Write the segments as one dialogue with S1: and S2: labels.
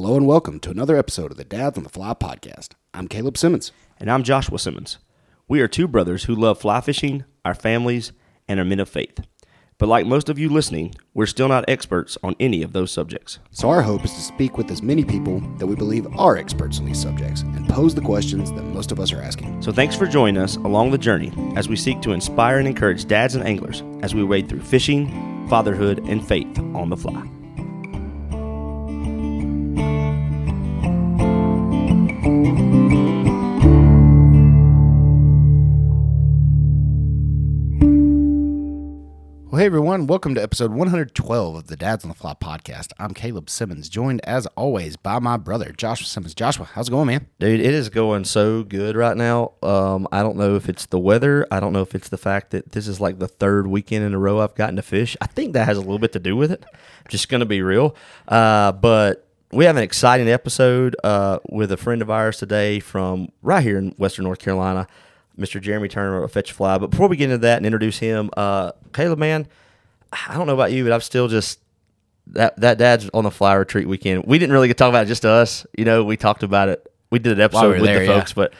S1: Hello and welcome to another episode of the Dads on the Fly podcast. I'm Caleb Simmons.
S2: And I'm Joshua Simmons. We are two brothers who love fly fishing, our families, and are men of faith. But like most of you listening, we're still not experts on any of those subjects.
S1: So our hope is to speak with as many people that we believe are experts on these subjects and pose the questions that most of us are asking.
S2: So thanks for joining us along the journey as we seek to inspire and encourage dads and anglers as we wade through fishing, fatherhood, and faith on the fly.
S1: Well, hey everyone, welcome to episode 112 of the Dads on the Fly podcast. I'm Caleb Simmons, joined as always by my brother Joshua Simmons. Joshua, how's it going, man?
S3: Dude, it is going so good right now. Um, I don't know if it's the weather. I don't know if it's the fact that this is like the third weekend in a row I've gotten to fish. I think that has a little bit to do with it. just going to be real. Uh, but we have an exciting episode uh, with a friend of ours today from right here in Western North Carolina, Mr. Jeremy Turner of Fetch Fly. But before we get into that and introduce him, uh, Caleb, man, I don't know about you, but I'm still just that that dad's on the fly retreat weekend. We didn't really get to talk about it just to us. You know, we talked about it. We did an episode
S1: we
S3: with
S1: there,
S3: the
S1: yeah.
S3: folks, but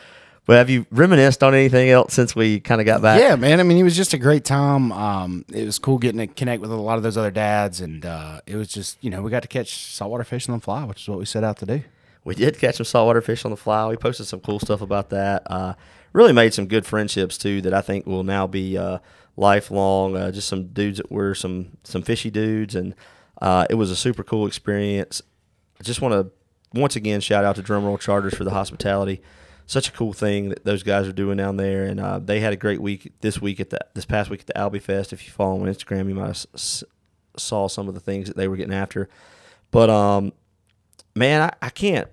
S3: but have you reminisced on anything else since we kind of got back?
S1: Yeah, man. I mean, it was just a great time. Um, it was cool getting to connect with a lot of those other dads, and uh, it was just, you know, we got to catch saltwater fish on the fly, which is what we set out to do.
S3: We did catch some saltwater fish on the fly. We posted some cool stuff about that. Uh, really made some good friendships too that I think will now be uh, lifelong. Uh, just some dudes that were some some fishy dudes, and uh, it was a super cool experience. I just want to once again shout out to Drumroll Charters for the hospitality. Such a cool thing that those guys are doing down there, and uh, they had a great week this week at the this past week at the Albie Fest. If you follow them on Instagram, you might have s- s- saw some of the things that they were getting after. But um, man, I, I can't.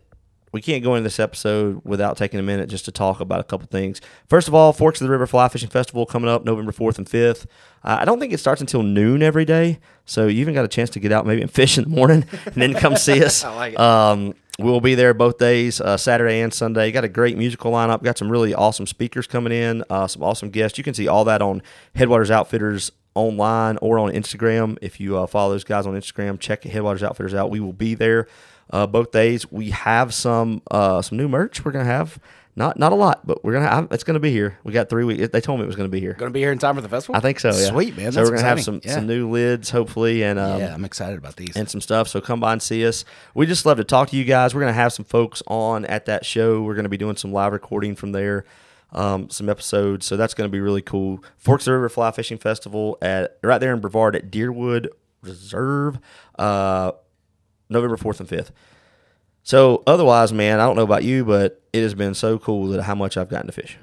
S3: We can't go into this episode without taking a minute just to talk about a couple things. First of all, Forks of the River Fly Fishing Festival coming up November 4th and 5th. Uh, I don't think it starts until noon every day, so you even got a chance to get out maybe and fish in the morning and then come see us.
S1: I like it.
S3: Um, we'll be there both days, uh, Saturday and Sunday. Got a great musical lineup. Got some really awesome speakers coming in, uh, some awesome guests. You can see all that on Headwaters Outfitters online or on Instagram. If you uh, follow those guys on Instagram, check Headwaters Outfitters out. We will be there uh, both days. We have some uh, some new merch. We're gonna have not not a lot, but we're gonna have, it's gonna be here. We got three weeks. They told me it was gonna be here.
S1: Going to be here in time for the festival?
S3: I think so. Yeah.
S1: Sweet, man.
S3: So we're gonna have some
S1: Yeah.
S3: some new lids, hopefully, and um,
S1: yeah, I'm excited about these.
S3: and some stuff. So come by and see us. We just love to talk to you guys. We're gonna have some folks on at that show. We're gonna be doing some live recording from there, um, some episodes. So that's gonna be really cool. Forks of River Fly Fishing Festival at right there in Brevard at Deerwood Reserve, uh, November fourth and fifth. So otherwise, man, I don't know about you, but it has been so cool that how much I've gotten to fish.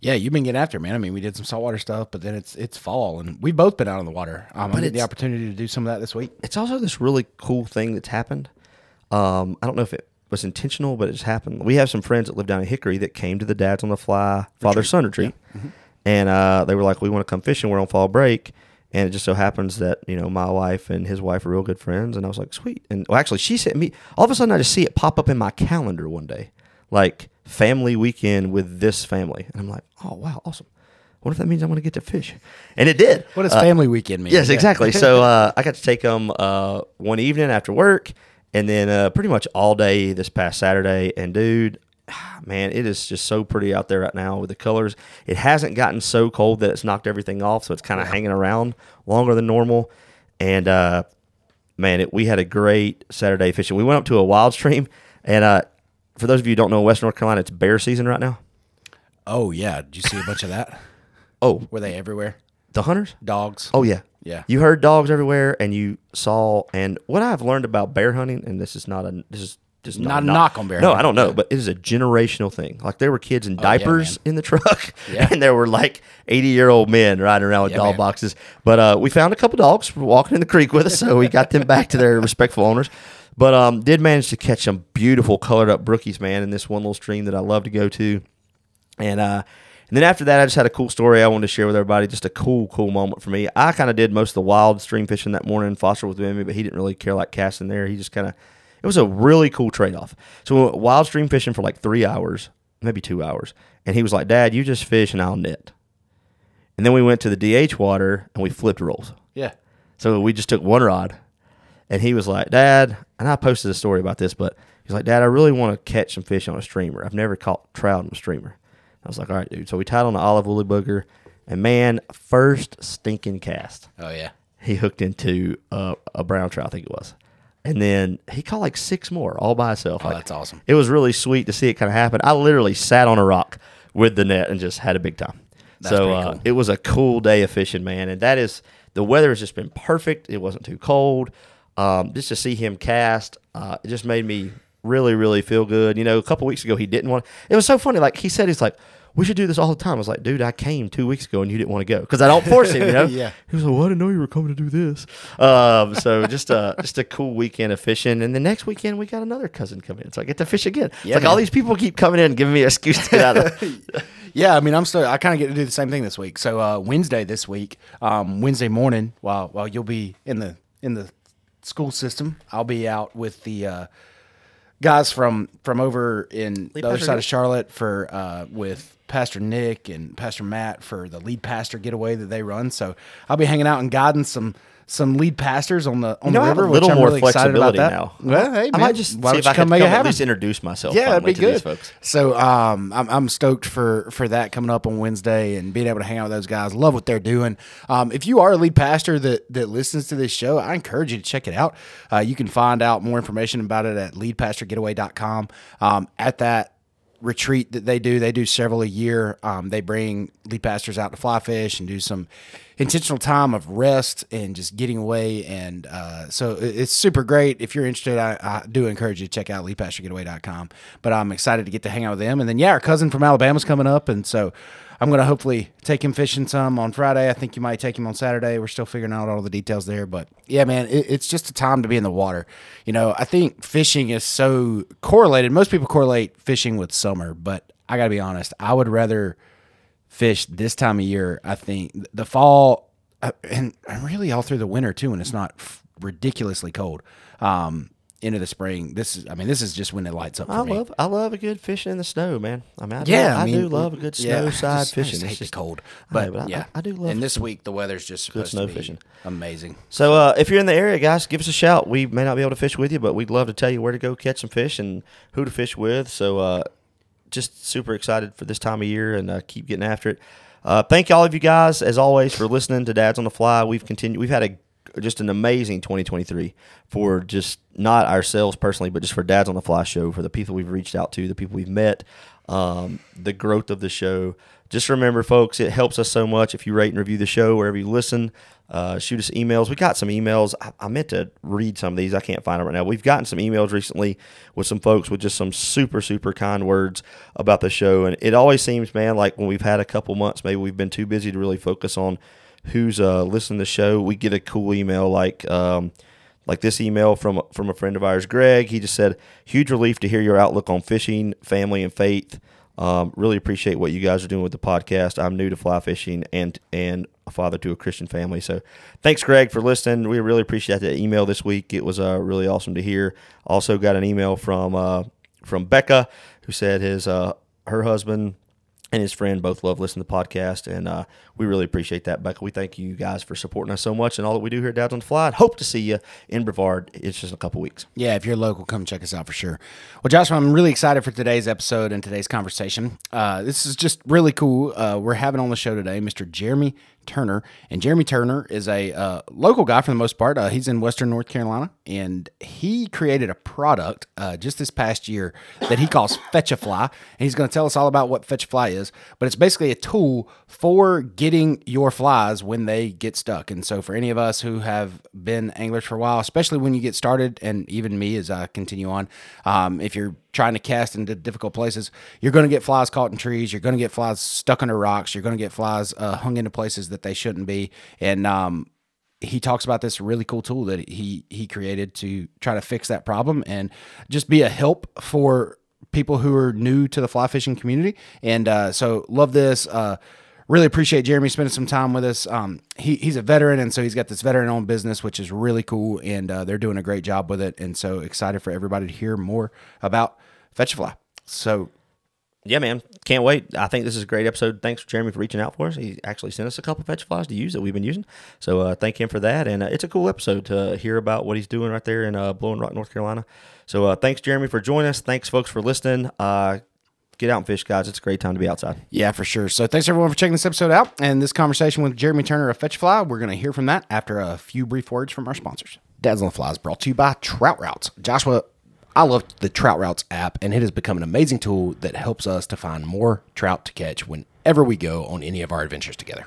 S1: Yeah, you've been getting after it, man. I mean, we did some saltwater stuff, but then it's it's fall, and we've both been out on the water. Um, I
S3: But
S1: get the opportunity to do some of that this week.
S3: it's also this really cool thing that's happened. Um, I don't know if it was intentional, but it just happened. We have some friends that live down in Hickory that came to the Dads on the Fly father son retreat, and uh, they were like, "We want to come fishing. We're on fall break." And it just so happens that you know my wife and his wife are real good friends, and I was like, "Sweet." And well, actually, she sent me. All of a sudden, I just see it pop up in my calendar one day, like family weekend with this family, and I'm like, "Oh wow, awesome." What if that means I'm going to get to fish? And it did.
S1: What does
S3: Uh,
S1: family weekend mean?
S3: Yes, exactly. So uh, I got to take them uh, one evening after work, and then uh, pretty much all day this past Saturday. And dude, man, it is just so pretty out there right now with the colors. It hasn't gotten so cold that it's knocked everything off, so it's kind of hanging around longer than normal. And uh, man, it, we had a great Saturday fishing. We went up to a wild stream, and uh, for those of you who don't know, West North Carolina, it's bear season right now.
S1: Oh yeah, did you see a bunch of that?
S3: Oh,
S1: Were they everywhere?
S3: the hunters?
S1: Dogs.
S3: Oh yeah,
S1: Yeah.
S3: You heard dogs everywhere, and you saw. And what I've learned about bear hunting, and this is not a this is just
S1: Not a
S3: not
S1: knock on bear
S3: No,
S1: hunting.
S3: I don't know, but it is a generational thing. Like there were kids in diapers in the truck,
S1: Yeah.
S3: and there were like eighty year old men riding around with
S1: Yeah,
S3: dog
S1: man.
S3: boxes. But uh, we found a couple dogs walking in the creek with us, so we got them back to their respectful owners. But um, did manage to catch some beautiful colored up brookies, man, in this one little stream that I love to go to. And uh, and then after that, I just had a cool story I wanted to share with everybody. Just a cool, cool moment for me. I kind of did most of the wild stream fishing that morning. Foster was with me, but he didn't really care like casting there. He just kind of. It was a really cool trade off. So we went wild stream fishing for like three hours, maybe two hours, and he was like, "Dad, you just fish and I'll net." And then we went to the DH water and we flipped roles.
S1: Yeah.
S3: So we just took one rod and he was like, "Dad," and I posted a story about this, but he's like, "Dad, I really want to catch some fish on a streamer. I've never caught trout on a streamer." I was like, "All right, dude." So we tied on the olive woolly bugger, and man, first stinking cast
S1: Oh yeah.
S3: he hooked into a, a brown trout, I think it was. And then he caught like six more all by himself.
S1: Oh,
S3: Like,
S1: that's awesome.
S3: It was really sweet to see it kind of happen. I literally sat on a rock with the net and just had a big time.
S1: That's
S3: so uh,
S1: cool.
S3: it was a cool day of fishing, man. And that is the weather has just been perfect. It wasn't too cold. Um, just to see him cast, uh, it just made me really, really feel good. You know, a couple weeks ago he didn't want. It was so funny. Like he said, he's like, "We should do this all the time." I was like, "Dude, I came two weeks ago and you didn't want to go because I don't force him." You know.
S1: Yeah.
S3: He was like, "Well, I didn't know you were coming to do this." Um, so just a just a cool weekend of fishing, and the next weekend we got another cousin coming in, so I get to fish again.
S1: Yeah,
S3: like all these people keep coming in and giving me an excuse to get out of.
S1: Yeah, I mean, I'm still. I kind of get to do the same thing this week. So uh, Wednesday this week, um, Wednesday morning, while while you'll be in the in the school system, I'll be out with the uh, guys from from over in the other side
S3: Nick?
S1: of Charlotte for uh, with Pastor Nick and Pastor Matt for the lead pastor getaway that they run. So I'll be hanging out and guiding some some lead pastors on the on
S3: You know,
S1: the
S3: I have
S1: river.
S3: a little more
S1: really
S3: flexibility now.
S1: Well, hey,
S3: I might just
S1: why
S3: see if I
S1: come
S3: can
S1: make
S3: come
S1: it happen?
S3: least introduce myself.
S1: Yeah, that'd be good.
S3: folks.
S1: So um, I'm, I'm stoked for for that coming up on Wednesday and being able to hang out with those guys. Love what they're doing. Um, if you are a lead pastor that that listens to this show, I encourage you to check it out. Uh, you can find out more information about it at leadpastorgetaway.com. Um, at that retreat that they do. They do several a year. Um, they bring lead pastors out to fly fish and do some intentional time of rest and just getting away. And uh, so it's super great. If you're interested, I, I do encourage you to check out leadpastorgetaway.com. But I'm excited to get to hang out with them. And then, yeah, our cousin from Alabama's coming up. And so I'm going to hopefully take him fishing some on Friday. I think you might take him on Saturday. We're still figuring out all the details there. But yeah, man, it, it's just a time to be in the water. You know, I think fishing is so correlated. Most people correlate fishing with summer, but I got to be honest, I would rather fish this time of year. I think the fall uh, and, and really all through the winter too, when it's not ridiculously cold. Um, into the spring. This is, I mean, this is just when it lights up for
S3: I
S1: me.
S3: love I love a good fishing in the snow, man. I mean, I
S1: Yeah,
S3: I,
S1: I, mean,
S3: do love a good
S1: yeah,
S3: snow
S1: I
S3: side
S1: just- I
S3: fishing.
S1: just
S3: It's just-
S1: cold,
S3: I
S1: but,
S3: but I-
S1: yeah,
S3: I do love
S1: And this week the weather's just supposed
S3: snow
S1: to be
S3: fishing.
S1: amazing.
S3: So uh, if you're in the area, guys, give us a shout. We may not be able to fish with you, but we'd love to tell you where to go catch some fish and who to fish with. So uh, just super excited for this time of year and uh, keep getting after it. Uh, thank you all of you guys, as always, for listening to Dads on the Fly. We've continued. We've had a just an amazing 2023 for just not ourselves personally, but just for Dads on the Fly show, for the people we've reached out to, the people we've met, um, the growth of the show. Just remember, folks, it helps us so much if you rate and review the show wherever you listen. Uh, shoot us emails. We got some emails. I, I meant to read some of these. I can't find them right now. We've gotten some emails recently with some folks with just some super, super kind words about the show. And it always seems, man, like when we've had a couple months, maybe we've been too busy to really focus on who's uh, listening to the show. We get a cool email like, um, like this email from from a friend of ours, Greg. He just said, "Huge relief to hear your outlook on fishing, family, and faith. Um, really appreciate what you guys are doing with the podcast. I'm new to fly fishing and and a father to a Christian family. So, thanks, Greg, for listening. We really appreciate that email this week. It was uh, really awesome to hear. Also, got an email from uh, from Becca who said his uh, her husband and his friend both love listening to the podcast, and uh, we really appreciate that, Becca. We thank you guys for supporting us so much and all that we do here at Dads on the Fly. Hope to see you in Brevard. It's just a couple weeks.
S1: Yeah, if you're local, come check us out for sure. Well, Joshua, I'm really excited for today's episode and today's conversation. Uh, this is just really cool. Uh, we're having on the show today Mr. Jeremy Turner, and Jeremy Turner is a uh, local guy for the most part. Uh, he's in Western North Carolina, and he created a product uh, just this past year that he calls Fetch a Fly, and he's going to tell us all about what Fetch a Fly is. But it's basically a tool for getting your flies when they get stuck. And so, for any of us who have been anglers for a while, especially when you get started, and even me as I continue on, um, if you're trying to cast into difficult places, you're going to get flies caught in trees. You're going to get flies stuck under rocks. You're going to get flies uh, hung into places that they shouldn't be. And um, he talks about this really cool tool that he he created to try to fix that problem and just be a help for people who are new to the fly fishing community. And uh, so love this. Uh, really appreciate Jeremy spending some time with us. Um, he, he's a veteran, and so he's got this veteran owned business, which is really cool. And uh, they're doing a great job with it. And so excited for everybody to hear more about Fetch a Fly. So
S3: yeah, man, can't wait. I think this is a great episode. Thanks, Jeremy, for reaching out for us. He actually sent us a couple fetch flies to use that we've been using. So uh, thank him for that. And uh, it's a cool episode to hear about what he's doing right there in uh, Blowing Rock, North Carolina. So uh, thanks, Jeremy, for joining us. Thanks, folks, for listening. Get out and fish, guys. It's a great time to be outside.
S1: Yeah, for sure. So thanks everyone for checking this episode out and this conversation with Jeremy Turner of Fetch Fly. We're going to hear from that after a few brief words from our sponsors. Dads on the Fly is brought to you by Trout Routes. Joshua, I love the Trout Routes app, and it has become an amazing tool that helps us to find more trout to catch whenever we go on any of our adventures together.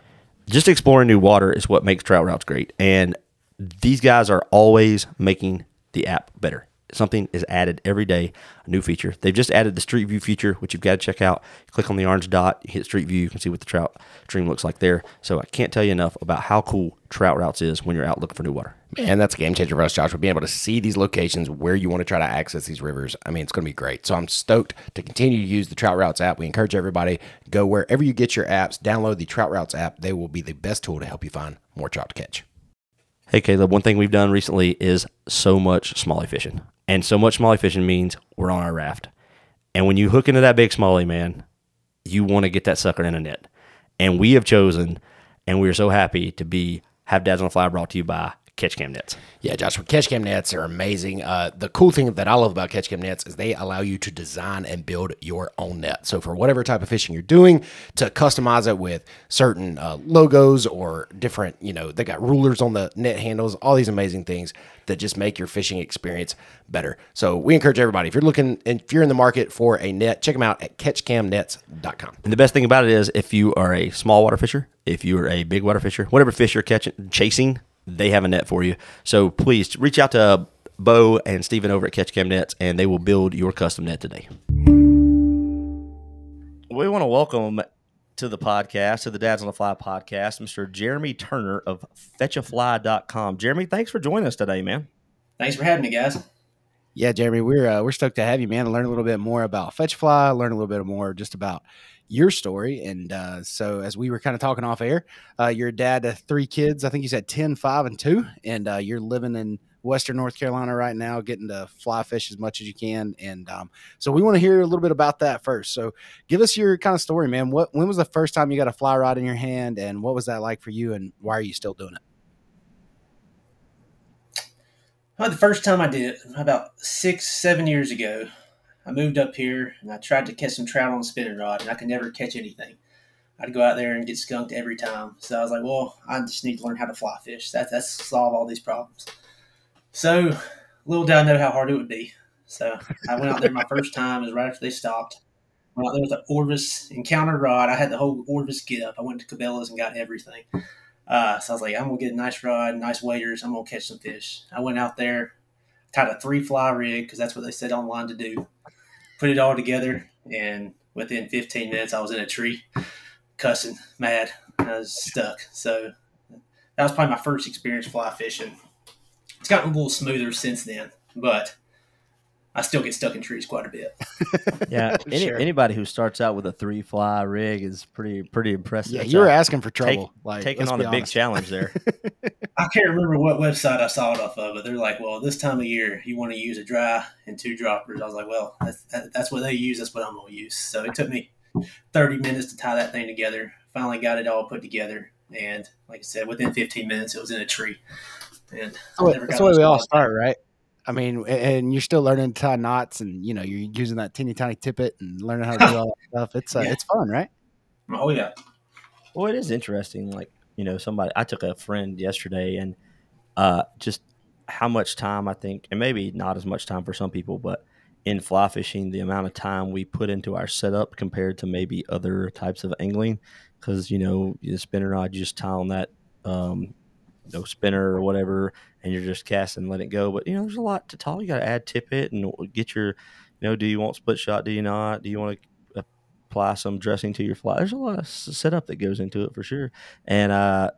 S3: Just exploring new water is what makes Trout Routes great. And these guys are always making the app better. Something is added every day, a new feature. They've just added the Street View feature, which you've got to check out. Click on the orange dot, hit Street View, you can see what the trout stream looks like there. So I can't tell you enough about how cool Trout Routes is when you're out looking for new water.
S1: Man, that's a game changer for us, Joshua. Being able to see these locations where you want to try to access these rivers. I mean, it's going to be great. So I'm stoked to continue to use the Trout Routes app. We encourage everybody go wherever you get your apps, download the Trout Routes app. They will be the best tool to help you find more trout to catch.
S3: Hey, Caleb, one thing we've done recently is so much smallie fishing. And so much smallie fishing means we're on our raft. And when you hook into that big smallie, man, you want to get that sucker in a net. And we have chosen, and we're so happy to be have Dads on the Fly brought to you by Catch Cam Nets.
S1: Yeah, Joshua, catch cam nets are amazing. Uh, the cool thing that I love about catch cam nets is they allow you to design and build your own net. So for whatever type of fishing you're doing, to customize it with certain uh, logos or different, you know, they got rulers on the net handles, all these amazing things that just make your fishing experience better. So we encourage everybody if you're looking, and if you're in the market for a net, check them out at catchcamnets.com.
S3: And the best thing about it is if you are a small water fisher, if you are a big water fisher, whatever fish you're catching, chasing, they have a net for you. So please reach out to Bo and Steven over at Catch Cam Nets, and they will build your custom net today. We want to welcome to the podcast, to the Dads on the Fly podcast, Mr. Jeremy Turner of fetchafly.com. Jeremy, thanks for joining us today, man.
S4: Thanks for having me, guys.
S1: Yeah, Jeremy, we're uh, we're stoked to have you, man, and learn a little bit more about Fetch Fly, learn a little bit more just about your story. And uh, so, as we were kind of talking off air, uh, you're a dad three kids. I think you said 10, 5, and 2. And uh, you're living in Western North Carolina right now, getting to fly fish as much as you can. And um, so, we want to hear a little bit about that first. So, give us your kind of story, man. What When was the first time you got a fly rod in your hand, and what was that like for you, and why are you still doing it?
S4: Well, the first time I did it, about six, seven years ago, I moved up here and I tried to catch some trout on a spinning rod, and I could never catch anything. I'd go out there and get skunked every time. So I was like, well, I just need to learn how to fly fish. That, that's solve all these problems. So little did I know how hard it would be. So I went out there my first time. is right after they stopped. Went out there with the Orvis encounter rod. I had the whole Orvis get up. I went to Cabela's and got everything. Uh, so I was like, I'm gonna get a nice rod, nice waders. I'm gonna catch some fish. I went out there, tied a three fly rig because that's what they said online to do. Put it all together, and within 15 minutes, I was in a tree, cussing, mad. I was stuck. So that was probably my first experience fly fishing. It's gotten a little smoother since then, but I still get stuck in trees quite a bit.
S3: Yeah, any,
S1: Sure.
S3: anybody who starts out with a three fly rig is pretty pretty impressive.
S1: Yeah,
S3: you're
S1: asking for
S3: take-
S1: trouble. like
S3: taking on
S1: be
S3: a big challenge there.
S4: I can't remember what website I saw it off of, but they're like, "Well, this time of year, you want to use a dry and two droppers." I was like, "Well, that's, that, that's what they use. That's what I'm going to use." So it took me 30 minutes to tie that thing together. Finally, got it all put together, and like I said, within 15 minutes, it was in a tree. And I
S1: That's
S4: never
S1: that's
S4: got
S1: the way we all start, right? I mean, and you're still learning to tie knots, and you know, you're using that teeny tiny tippet and learning how to do all that stuff. It's uh,
S4: Yeah.
S1: it's fun, right?
S4: Oh yeah,
S3: Well, it is interesting. Like, you know, somebody, I took a friend yesterday and uh, just how much time I think, and maybe not as much time for some people, but in fly fishing, the amount of time we put into our setup compared to maybe other types of angling. Because, you know, the spinner rod, you just tie on that, um, know, spinner or whatever, and you're just casting and let it go. But, you know, there's a lot to talk. You got to add tippet and get your, you know, do you want split shot? Do you not? Do you want to apply some dressing to your fly. There's a lot of setup that goes into it for sure, and uh,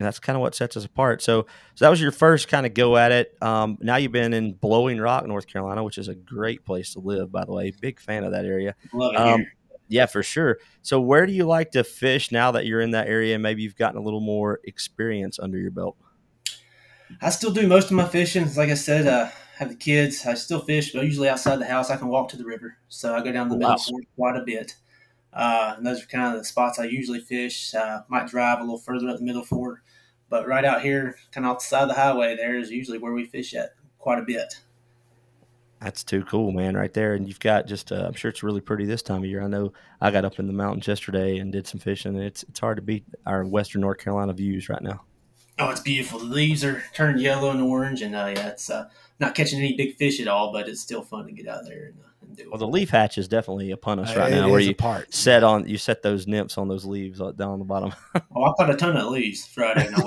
S3: and that's kind of what sets us apart. So, so that was your first kind of go at it. Um, now you've been in Blowing Rock, North Carolina, which is a great place to live, by the way. Big fan of that area.
S4: love it
S3: Um,
S4: here.
S3: Yeah, for sure. So, where do you like to fish now that you're in that area? and Maybe you've gotten a little more experience under your belt.
S4: I still do most of my fishing. Like I said, uh, have the kids. I still fish, but usually outside the house. I can walk to the river, so I go down the middle fork quite a bit. Uh, and those are kind of the spots I usually fish. Uh, might drive a little further up the middle fork, but right out here, kind of off the side of the highway, there is usually where we fish at quite a bit.
S3: That's too cool, man, right there. And you've got just, uh, I'm sure it's really pretty this time of year. I know I got up in the mountains yesterday and did some fishing, and it's it's hard to beat our Western North Carolina views right now.
S4: Oh, it's beautiful. The leaves are turned yellow and orange, and uh, yeah, it's uh, not catching any big fish at all, but it's still fun to get out there and, uh, and do it.
S3: Well, the leaf hatch is definitely upon us right
S1: It
S3: now, Where
S1: a
S3: you
S1: part.
S3: set on you set those nymphs on those leaves uh, down on the bottom.
S4: Oh, I caught a ton of leaves Friday night.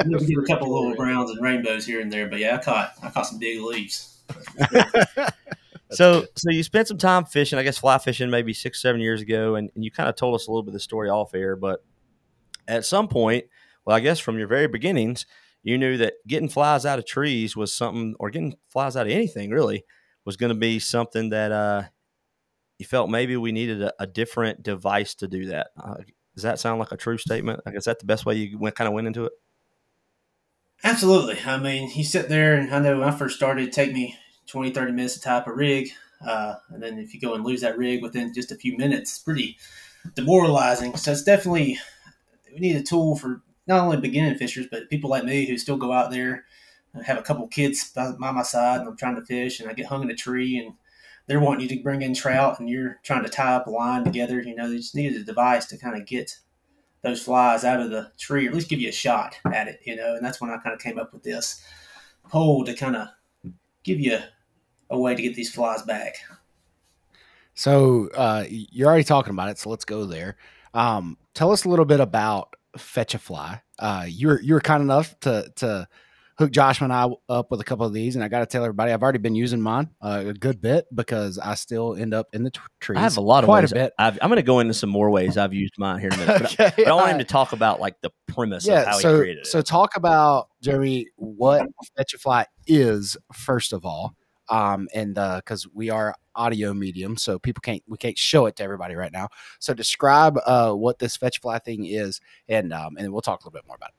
S4: I did get a couple little browns and rainbows here and there, but yeah, I caught I caught some big leaves.
S3: so, so you spent some time fishing, I guess fly fishing, maybe six, seven years ago, and, and you kind of told us a little bit of the story off air. But at some point, well, I guess from your very beginnings, you knew that getting flies out of trees was something, or getting flies out of anything really, was going to be something that uh, you felt maybe we needed a, a different device to do that. Uh, does that sound like a true statement? Like, is that the best way you went, kind of went into it?
S4: Absolutely. I mean, you sit there, and I know when I first started, it'd take me 20, 30 minutes to tie up a rig. Uh, and then if you go and lose that rig within just a few minutes, it's pretty demoralizing. So it's definitely, we need a tool for not only beginning fishers, but people like me who still go out there, I have a couple kids by, by my side, and I'm trying to fish, and I get hung in a tree, and they're wanting you to bring in trout, and you're trying to tie up a line together. You know, they just needed a device to kind of get those flies out of the tree, or at least give you a shot at it, you know. And that's when I kind of came up with this pole to kind of give you a way to get these flies back.
S1: So uh, you're already talking about it, so let's go there. Um, tell us a little bit about Fetch a Fly. Uh, you were you were kind enough to to hook Josh and I up with a couple of these, and I got to tell everybody I've already been using mine uh, a good bit because I still end up in the t- trees.
S3: I have a lot of
S1: quite
S3: ways.
S1: a bit.
S3: I've, I'm going to go into some more ways I've used mine here in a minute. But,
S1: Okay,
S3: but I want him to talk about like the premise of
S1: yeah.
S3: how
S1: So
S3: he created it.
S1: so talk about Jeremy what Fetch a Fly is first of all, um, and because we are audio medium, so people can't we can't show it to everybody right now. So describe uh, what this Fetch Fly thing is, and um, and we'll talk a little bit more about it.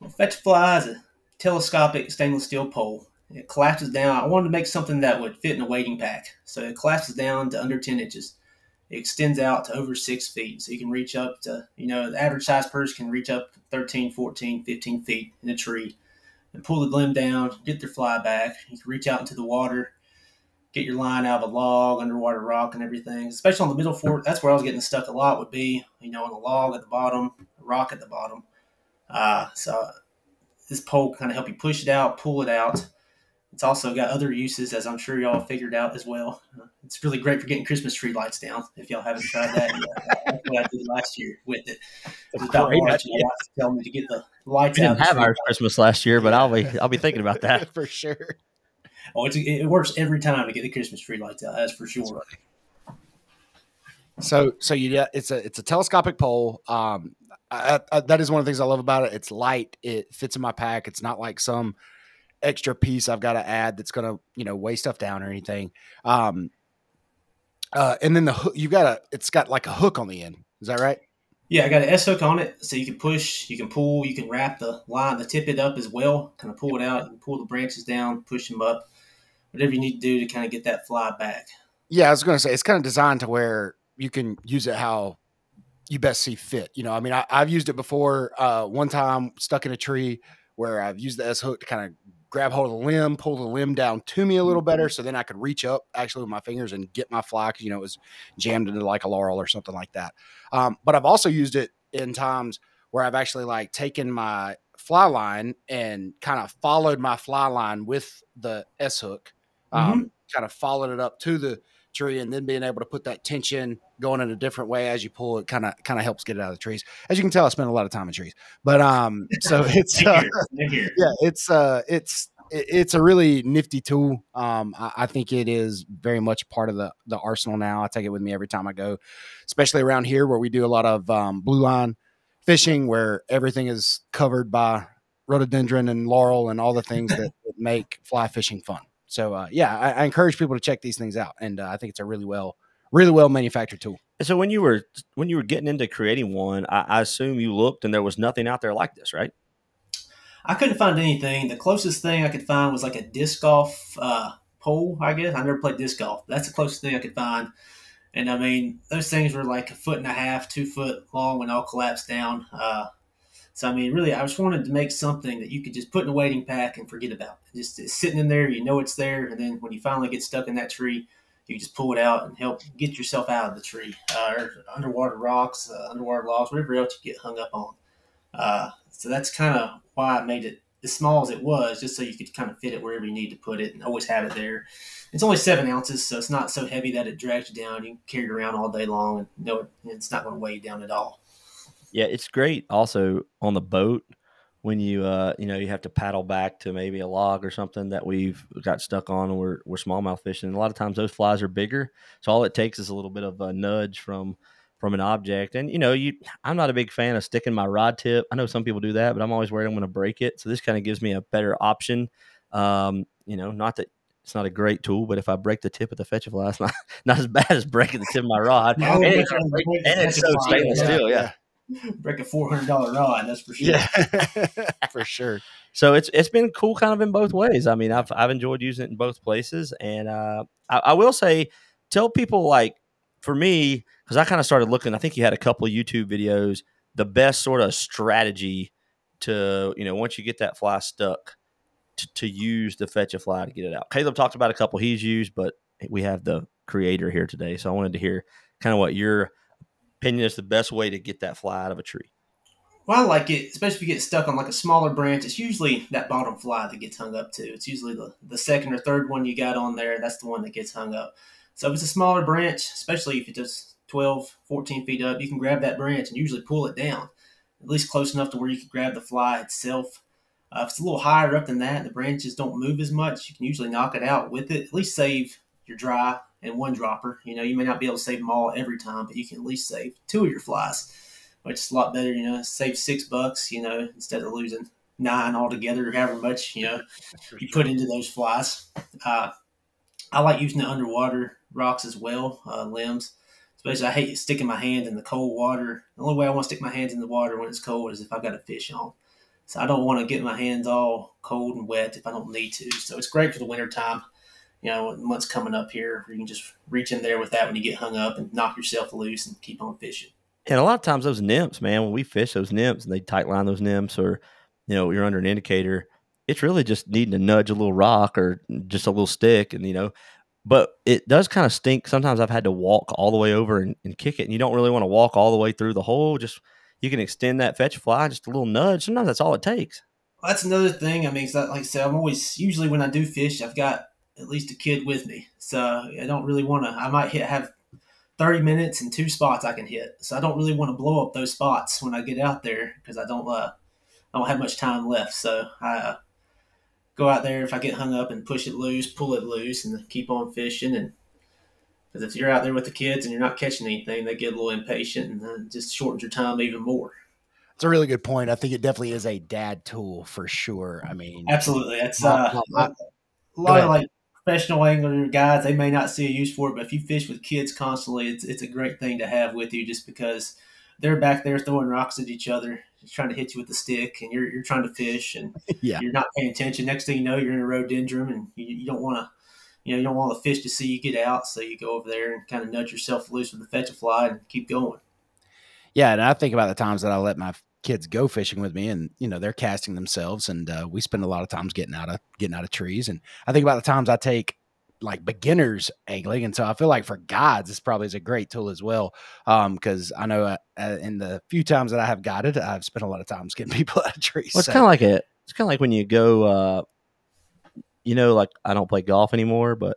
S4: Well, Fetch Fly is a telescopic stainless steel pole. It collapses down. I wanted to make something that would fit in a wading pack. So it collapses down to under 10 inches. It extends out to over six feet. So you can reach up to, you know, the average size person can reach up 13, 14, 15 feet in a tree and pull the limb down, get their fly back. You can reach out into the water, get your line out of a log, underwater rock, and everything. Especially on the middle fork, that's where I was getting stuck a lot, would be, you know, on the log at the bottom, a rock at the bottom. Uh, so this pole kind of help you push it out, pull it out. It's also got other uses, as I'm sure y'all figured out as well. It's really great for getting Christmas tree lights down. If y'all haven't tried that, yet. that's what I did last year with it. It was about March, and telling me to get the lights
S3: we didn't
S4: of
S3: have
S4: tree.
S3: ours Christmas last year, but I'll be I'll be thinking about that.
S1: for sure.
S4: Oh, it's, it works every time to get the Christmas tree lights out. That's for sure.
S1: So so you yeah, it's a it's a telescopic pole. Um, I, I, that is one of the things I love about it. It's light. It fits in my pack. It's not like some extra piece I've got to add that's gonna you know weigh stuff down or anything. Um, uh, and then the hook you've got a it's got like a hook on the end. Is that right?
S4: Yeah, I got an S hook on it, so you can push, you can pull, you can wrap the line, the tip it up as well. Kind of pull it out, you can pull the branches down, push them up, whatever you need to do to kind of get that fly back.
S1: Yeah, I was gonna say it's kind of designed to where you can use it how you best see fit. You know, I mean, I, I've used it before. Uh, one time stuck in a tree where I've used the S hook to kind of grab hold of the limb, pull the limb down to me a little better, so then I could reach up actually with my fingers and get my fly because you know it was jammed into like a laurel or something like that. Um, but I've also used it in times where I've actually like taken my fly line and kind of followed my fly line with the S hook, um, kind of followed it up to the tree and then being able to put that tension going in a different way as you pull it kind of kind of helps get it out of the trees. As you can tell i spend a lot of time in trees. But um so it's uh,
S4: here, same here.
S1: yeah it's uh it's it's a really nifty tool. Um I, I think it is very much part of the the arsenal now. I take it with me every time i go especially around here where we do a lot of um, blue line fishing where everything is covered by rhododendron and laurel and all the things that make fly fishing fun so uh, yeah I, I encourage people to check these things out and uh, i think it's a really well really well manufactured tool
S3: so when you were when you were getting into creating one, I, I assume you looked and there was nothing out there like this, right?
S4: I couldn't find anything. The closest thing I could find was like a disc golf uh, pole. I guess I never played disc golf. That's the closest thing I could find. And I mean, those things were like a foot and a half, two foot long when all collapsed down. Uh, so I mean, really, I just wanted to make something that you could just put in a wading pack and forget about. Just it's sitting in there, you know it's there, and then when you finally get stuck in that tree, you just pull it out and help get yourself out of the tree, uh, or underwater rocks, uh, underwater logs, whatever else you get hung up on. Uh, so that's kind of why I made it as small as it was, just so you could kind of fit it wherever you need to put it and always have it there. It's only seven ounces, so it's not so heavy that it drags you down. You can carry it around all day long, and know it's not going to weigh you down at all.
S3: Yeah, it's great. Also on the boat when you uh you know you have to paddle back to maybe a log or something that we've got stuck on and we're we're smallmouth fishing. And a lot of times those flies are bigger, so all it takes is a little bit of a nudge from from an object. And you know, you I'm not a big fan of sticking my rod tip. I know some people do that, but I'm always worried I'm going to break it. So this kind of gives me a better option. Um, you know, not that it's not a great tool, but if I break the tip of the fetch fly, it's not not as bad as breaking the tip of my rod.
S4: Oh,
S3: and, it's, and it's so stainless
S4: yeah.
S3: steel, yeah.
S4: Break a four hundred dollar rod, that's for sure.
S1: Yeah, for sure.
S3: So it's it's been cool, kind of in both ways. I mean, I've I've enjoyed using it in both places, and uh, I, I will say, tell people like for me because I kind of started looking. I think you had a couple of YouTube videos. The best sort of strategy to you know once you get that fly stuck to, to use the fetch a fly to get it out. Caleb talked about a couple he's used, but we have the creator here today, so I wanted to hear kind of what your opinion is the best way to get that fly out of a tree.
S4: Well, I like it, especially if you get stuck on like a smaller branch. It's usually that bottom fly that gets hung up too. It's usually the, the second or third one you got on there. That's the one that gets hung up. So if it's a smaller branch, especially if it's just 12, 14 feet up, you can grab that branch and usually pull it down, at least close enough to where you can grab the fly itself. Uh, if it's a little higher up than that, the branches don't move as much. You can usually knock it out with it. At least save your dry and one dropper. You know, you may not be able to save them all every time, but you can at least save two of your flies, which is a lot better. You know, save six bucks. You know, instead of losing nine altogether, or however much you know you put into those flies. Uh, I like using the underwater rocks as well, uh, limbs. Especially, I hate sticking my hand in the cold water. The only way I want to stick my hands in the water when it's cold is if I've got a fish on. So I don't want to get my hands all cold and wet if I don't need to. So it's great for the winter time. You know, months coming up here, you can just reach in there with that when you get hung up and knock yourself loose and keep on fishing.
S3: And a lot of times those nymphs, man, when we fish those nymphs and they tight line those nymphs or, you know, you're under an indicator, it's really just needing to nudge a little rock or just a little stick and, you know, but it does kind of stink. Sometimes I've had to walk all the way over and, and kick it and you don't really want to walk all the way through the hole. Just, you can extend that fetch fly, just a little nudge. Sometimes that's all it takes.
S4: Well, that's another thing. I mean, it's like I said, I'm always usually when I do fish, I've got at least a kid with me, so I don't really want to. I might hit have thirty minutes and two spots I can hit, so I don't really want to blow up those spots when I get out there because I don't uh, I don't have much time left. So I uh, go out there if I get hung up and push it loose, pull it loose, and keep on fishing. And because if you're out there with the kids and you're not catching anything, they get a little impatient and uh, just shortens your time even more.
S1: It's a really good point. I think it definitely is a dad tool for sure. I mean,
S4: Absolutely, that's
S1: My-
S4: uh,
S1: my-
S4: a lot of like professional angler guys. They may not see a use for it, but if you fish with kids constantly, it's it's a great thing to have with you, just because they're back there throwing rocks at each other, trying to hit you with the stick, and you're you're trying to fish, and
S1: Yeah.
S4: you're not paying attention. Next thing you know, you're in a rhododendron, and you, you don't want to. You know, you don't want the fish to see you get out, so you go over there and kind of nudge yourself loose with the fetch a fly and keep going.
S1: Yeah, and I think about the times that I let my kids go fishing with me, and you know they're casting themselves, and uh, we spend a lot of times getting out of getting out of trees. And I think about the times I take like beginners angling, and so I feel like for guides, this probably is a great tool as well. Because I know uh, uh, in the few times that I have guided, I've spent a lot of times getting people out of trees.
S3: Well, it's
S1: so-
S3: kind of like a, it's kind of like when you go, uh, you know, like I don't play golf anymore, but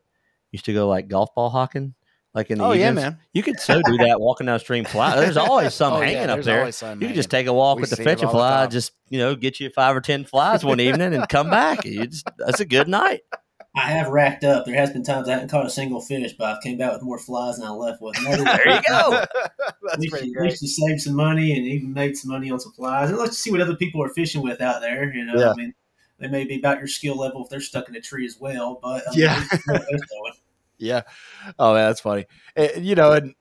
S3: used to go like golf ball hawking, like in the
S1: oh yeah, man.
S3: You could so do that walking down stream fly. There's always some
S1: Oh, yeah,
S3: hanging up
S1: there's
S3: there.
S1: always some
S3: You can just take a walk
S1: We
S3: with the
S1: see
S3: fetch a
S1: the
S3: fly, just you know, get you five or ten flies one evening and come back. You just, that's a good night.
S4: I have racked up. There has been times I haven't caught a single fish, but I came back with more flies than I left with. And that is-
S3: There you go.
S4: at
S1: That's
S4: least,
S1: pretty
S4: you, at
S1: great.
S4: least you saved some money and even made some money on some flies. And let's see what other people are fishing with out there. You know,
S1: Yeah.
S4: I mean, they may be about your skill level if they're stuck in a tree as well. But I mean,
S1: Yeah. Yeah. Oh, man, that's funny. Eh, you know, and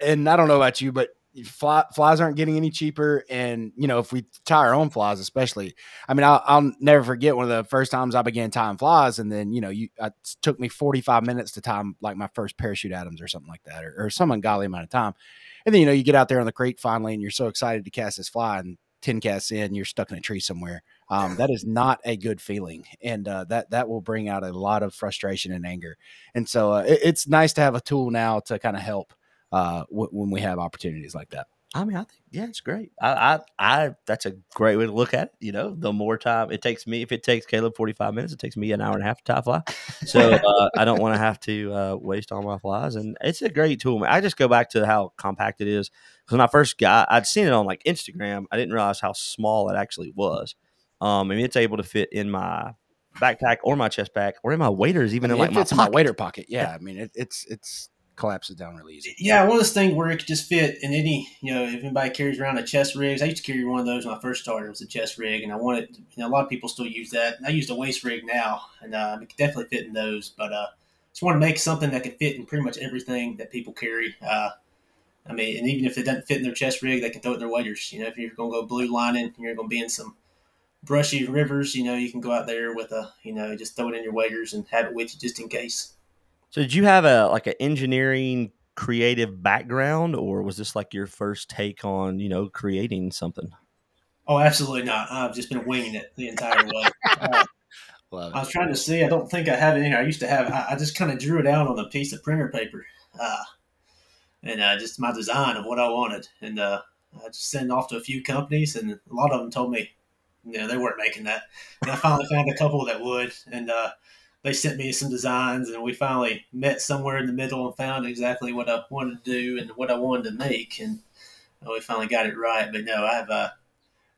S1: and I don't know about you, but fly, flies aren't getting any cheaper, and you know if we tie our own flies, especially, I mean, I'll, I'll never forget one of the first times I began tying flies, and then you know you it took me forty five minutes to tie like my first parachute Adams or something like that, or, or some ungodly amount of time, and then you know you get out there on the creek finally, and you're so excited to cast this fly, and ten casts in, you're stuck in a tree somewhere. Um, that is not a good feeling, and uh, that that will bring out a lot of frustration and anger. And so uh, it, it's nice to have a tool now to kind of help uh, w- when we have opportunities like that.
S3: I mean, I think yeah, it's great. I, I, I, that's a great way to look at it. You know, the more time it takes me, if it takes Caleb forty five minutes, it takes me an hour and a half to tie fly. So uh, I don't want to have to uh, waste all my flies, and it's a great tool. I just go back to how compact it is because when I first got, I'd seen it on like Instagram. I didn't realize how small it actually was. Um, I mean, it's able to fit in my backpack or my chest pack or in my waders, even
S1: I mean,
S3: in like
S1: it
S3: my,
S1: in my waiter pocket. Yeah, I mean it, it's it's collapses down really easy.
S4: Yeah, one of those things where it could just fit in any, you know, if anybody carries around a chest rig. I used to carry one of those when I first started. It was a chest rig, and I wanted, you know, a lot of people still use that. I use a waist rig now, and uh, it could definitely fit in those. But uh, just want to make something that can fit in pretty much everything that people carry. Uh, I mean, and even if it doesn't fit in their chest rig, they can throw it in their waders. You know, if you're going to go blue lining, you're going to be in some brushy rivers, you know, you can go out there with a, you know, just throw it in your waders and have it with you just in case.
S3: So did you have a like an engineering creative background, or was this like your first take on you know creating something?
S4: Oh, absolutely not. I've just been winging it the entire way. Uh,
S1: Love
S4: I was trying to see. I don't think I have it in here. I used to have. I, I just kind of drew it out on a piece of printer paper, uh, and uh, just my design of what I wanted, and uh, I just sent off to a few companies, and a lot of them told me, you know, they weren't making that. And I finally found a couple that would, and uh, they sent me some designs, and we finally met somewhere in the middle and found exactly what I wanted to do and what I wanted to make, and we finally got it right. But no, I have uh,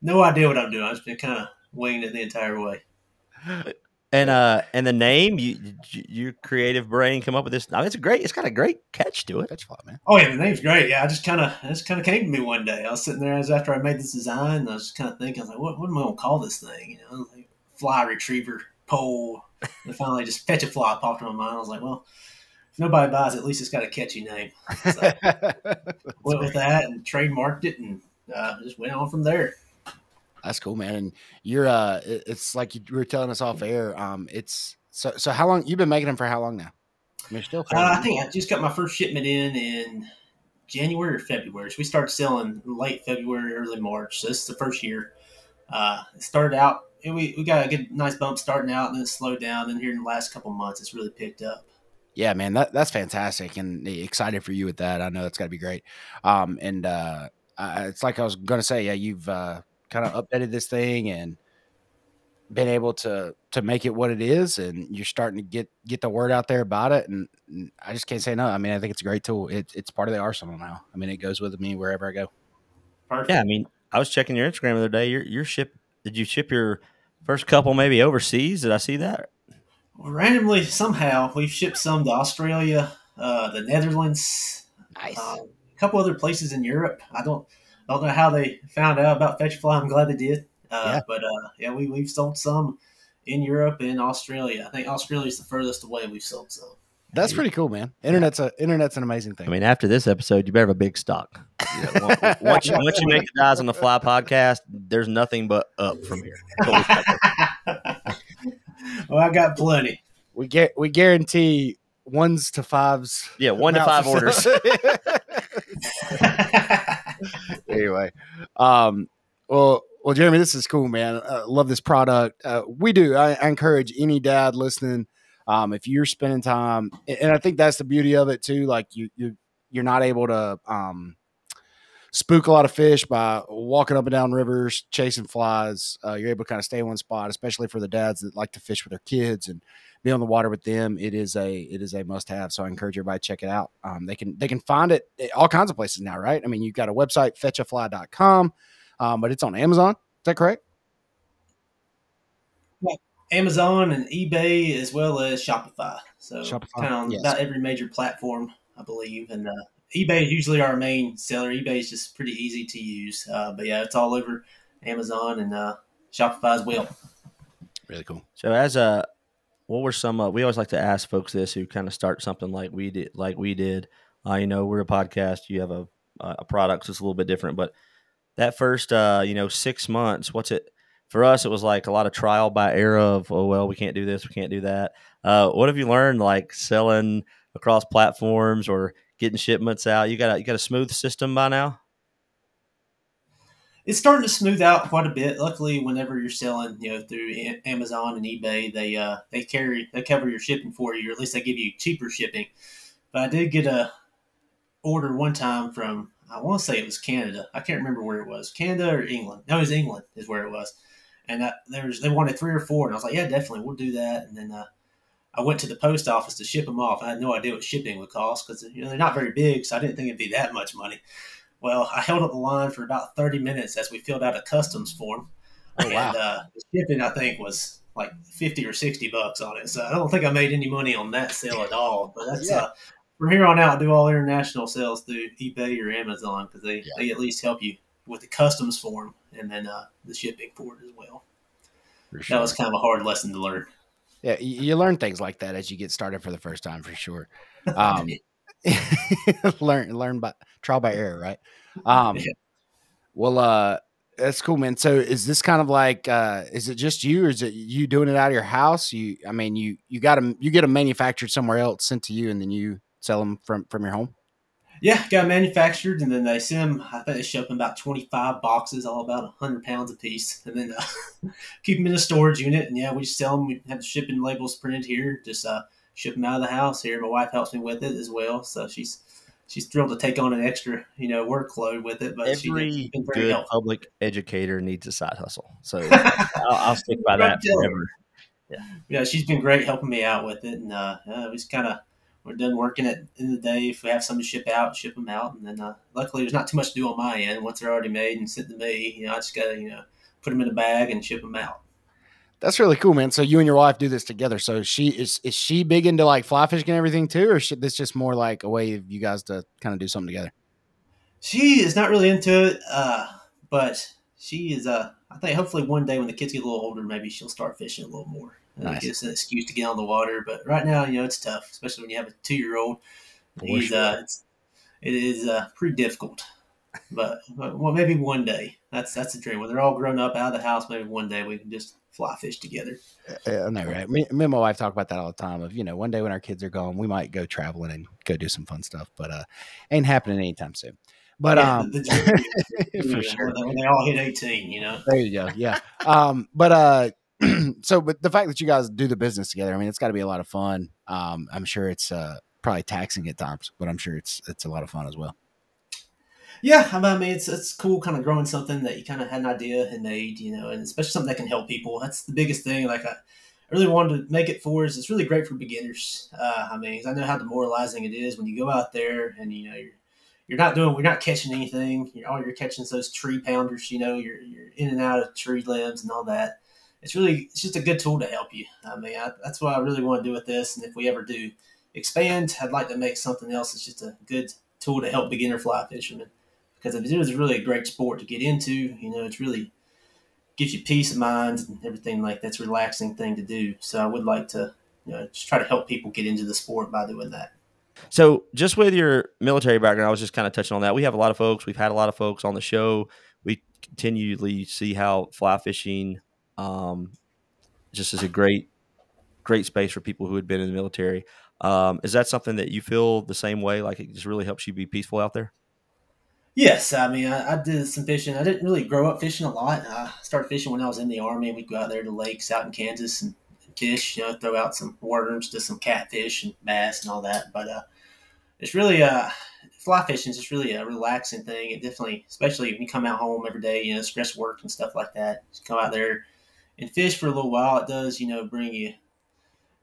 S4: no idea what I'm doing. I've just been kind of winging it the entire way.
S3: And uh, and the name you, you your creative brain come up with this. I mean, it's a great. It's got a great catch to it.
S1: That's fly, man.
S4: Oh yeah, the name's great. Yeah, I just kind of, it just kind of came to me one day. I was sitting there as after I made this design, and I was just kind of thinking, I was like, what, what am I gonna call this thing? You know, like fly retriever pole. And finally, just fetch a fly popped in my mind. I was like, well, if nobody buys it, at least it's got a catchy name. So went with that and trademarked it, and uh, just went on from there.
S1: That's cool, man. And you're uh it's like you were telling us off air. Um it's so so how long you've been making them for how long now? I mean, you're still
S4: Uh, I think I just got my first shipment in in January or February. So we started selling late February, early March. So this is the first year. Uh, it started out, we, we got a good, nice bump starting out, and then it slowed down. And here in the last couple months, it's really picked up.
S1: Yeah, man, that that's fantastic, and excited for you with that. I know it's got to be great. Um, and uh, uh, it's like I was gonna say, yeah, you've uh, kind of updated this thing and been able to to make it what it is, and you're starting to get get the word out there about it. And, and I just can't say no. I mean, I think it's a great tool. It, it's part of the arsenal now. I mean, it goes with me wherever I go.
S4: Perfect.
S3: Yeah, I mean, I was checking your Instagram the other day. Your your ship. Did you ship your first couple maybe overseas? Did I see that?
S4: Well, randomly, somehow, we've shipped some to Australia, uh, the Netherlands,
S1: Nice.
S4: uh, a couple other places in Europe. I don't I don't know how they found out about Fetch Fly. I'm glad they did. Uh,
S1: Yeah.
S4: But uh, yeah, we, we've sold some in Europe and Australia. I think Australia is the furthest away we've sold some.
S1: That's pretty cool, man. Internet's a internet's an amazing thing.
S3: I mean, after this episode, you better have a big stock. You know, on- once, you, once you make the guys on the fly podcast, there's nothing but up from here.
S4: well, I got plenty.
S1: we get we guarantee ones to fives.
S3: Yeah, one to five orders.
S1: anyway, um, well, well, Jeremy, this is cool, man. Uh, love this product. Uh, we do. I, I encourage any dad listening. Um, if you're spending time, and I think that's the beauty of it too. Like you, you, you're not able to um, spook a lot of fish by walking up and down rivers chasing flies. Uh, you're able to kind of stay in one spot, especially for the dads that like to fish with their kids and be on the water with them. It is a it is a must have. So I encourage everybody to check it out. Um, they can they can find it all kinds of places now, right? I mean, you've got a website fetchafly.com, um, but it's on Amazon. Is that correct?
S4: Amazon and eBay as well as Shopify. So
S1: Shopify,
S4: kind of on
S1: yes.
S4: about every major platform, I believe. And uh, eBay is usually our main seller. eBay is just pretty easy to use. Uh, but yeah, it's all over Amazon and uh, Shopify as well.
S1: Really cool.
S3: So, as a, what were some? Uh, we always like to ask folks this who kind of start something like we did. Like we did. Uh, you know, we're a podcast. You have a uh, a product, so it's a little bit different. But that first, uh, you know, six months, what's it? For us, it was like a lot of trial by error of, oh well, we can't do this, we can't do that. Uh, what have you learned, like selling across platforms or getting shipments out? You got a, you got a smooth system by now
S4: it's starting to smooth out quite a bit. Luckily, whenever you're selling, you know, through Amazon and eBay, they uh, they carry they cover your shipping for you, or at least they give you cheaper shipping. But I did get a order one time from I want to say it was Canada. I can't remember where it was, Canada or England. No, it was England is where it was. And there was they wanted three or four, and I was like, yeah, definitely, we'll do that. And then uh, I went to the post office to ship them off. I had no idea what shipping would cost because you know they're not very big, so I didn't think it'd be that much money. Well, I held up the line for about 30 minutes as we filled out a customs form. Oh, wow. And uh, the shipping, I think, was like 50 or 60 bucks on it. So I don't think I made any money on that sale at all. But that's yeah. uh, from here on out, I do all international sales through eBay or Amazon because they, yeah. they at least help you with the customs form and then uh, the shipping for it as well. Sure. That was kind of a hard lesson to learn.
S1: Yeah, you learn things like that as you get started for the first time, for sure. Um, learn learn by trial by error, right? Um, well, uh, that's cool, man. So is this kind of like uh is it just you or is it you doing it out of your house? You I mean you you got them you get them manufactured somewhere else sent to you and then you sell them from from your home?
S4: Yeah, got manufactured and then they send them. I think they ship them about twenty five boxes, all about hundred pounds a piece, and then uh, keep them in a storage unit. And yeah, we just sell them. We have the shipping labels printed here. Just uh, ship them out of the house here. My wife helps me with it as well, so she's she's thrilled to take on an extra you know workload with it. But
S3: every good helpful. public educator needs a side hustle, so I'll, I'll, stick by that forever.
S4: Yeah, yeah, she's been great helping me out with it, and uh, uh, we just kind of we're done working at the end of the day. If we have some to ship out, ship them out, and then uh, luckily there's not too much to do on my end. Once they're already made and sent to me, you know, I just gotta you know put them in a bag and ship them out.
S1: That's really cool, man. So you and your wife do this together. So she is is she big into like fly fishing and everything too, or should this just more like a way of you guys to kind of do something together?
S4: She is not really into it, uh, but she is. Uh, I think hopefully one day when the kids get a little older, maybe she'll start fishing a little more. Nice. Gives an excuse to get on the water, but right now, you know, it's tough, especially when you have a two year old. He's uh, it's, it is uh, pretty difficult. But, but well, maybe one day. That's that's the dream. When they're all grown up out of the house, maybe one day we can just fly fish together.
S1: I know, right? Me, me, and my wife talk about that all the time. Of you know, one day when our kids are gone, we might go traveling and go do some fun stuff, but uh, ain't happening anytime soon. But yeah, um,
S4: for sure, when they all hit eighteen, you know.
S1: There you go. Yeah. um, but uh, so but the fact that you guys do the business together, I mean, it's got to be a lot of fun. Um, I'm sure it's uh probably taxing at times, but I'm sure it's it's a lot of fun as well.
S4: Yeah, I mean, it's it's cool, kind of growing something that you kind of had an idea and made, you know, and especially something that can help people. That's the biggest thing. Like I, really wanted to make it for is it's really great for beginners. Uh, I mean, I know how demoralizing it is when you go out there and you know you're you're not doing, we're not catching anything. You're, all you're catching is those tree pounders. You know, you're you're in and out of tree limbs and all that. It's really it's just a good tool to help you. I mean, I, that's what I really want to do with this. And if we ever do expand, I'd like to make something else that's just a good tool to help beginner fly fishermen because it is really a great sport to get into. You know, it's really gives you peace of mind and everything like that's a relaxing thing to do. So I would like to, you know, just try to help people get into the sport by doing that.
S3: So just with your military background, I was just kind of touching on that. We have a lot of folks. We've had a lot of folks on the show. We continually see how fly fishing um, just as a great, great space for people who had been in the military. Um, is that something that you feel the same way? Like it just really helps you be peaceful out there?
S4: Yes, I mean, I, I, did some fishing. I didn't really grow up fishing a lot. I started fishing when I was in the army, we'd go out there to lakes out in Kansas and fish. You know, throw out some worms to some catfish and bass and all that. But uh, it's really uh, fly fishing is just really a relaxing thing. It definitely, especially when you come out home every day, you know, stress work and stuff like that. Just come out there and fish for a little while. It does, you know, bring you.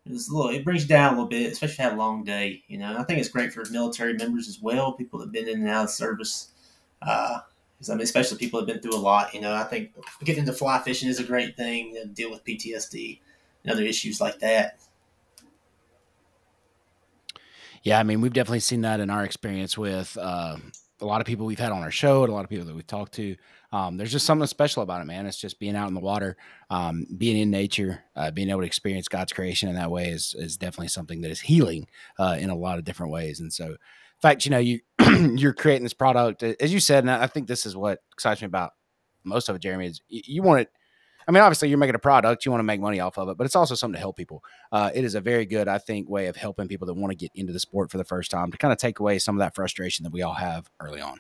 S4: It's a little, it brings you down a little bit, especially if you have a long day. You know, I think it's great for military members as well, people that have been in and out of service uh, I mean, especially people that've been through a lot. You know, I think getting into fly fishing is a great thing to deal with PTSD and other issues like that.
S1: Yeah, I mean, we've definitely seen that in our experience with uh, a lot of people we've had on our show and a lot of people that we've talked to. Um, there's just something special about it, man. It's just being out in the water, um, being in nature, uh, being able to experience God's creation in that way is is definitely something that is healing uh, in a lot of different ways. And so, in fact, you know, you you're creating this product, as you said, and I think this is what excites me about most of it, Jeremy. Is you want it. I mean, obviously, you're making a product, you want to make money off of it, but it's also something to help people. Uh, it is a very good, I think, way of helping people that want to get into the sport for the first time to kind of take away some of that frustration that we all have early on.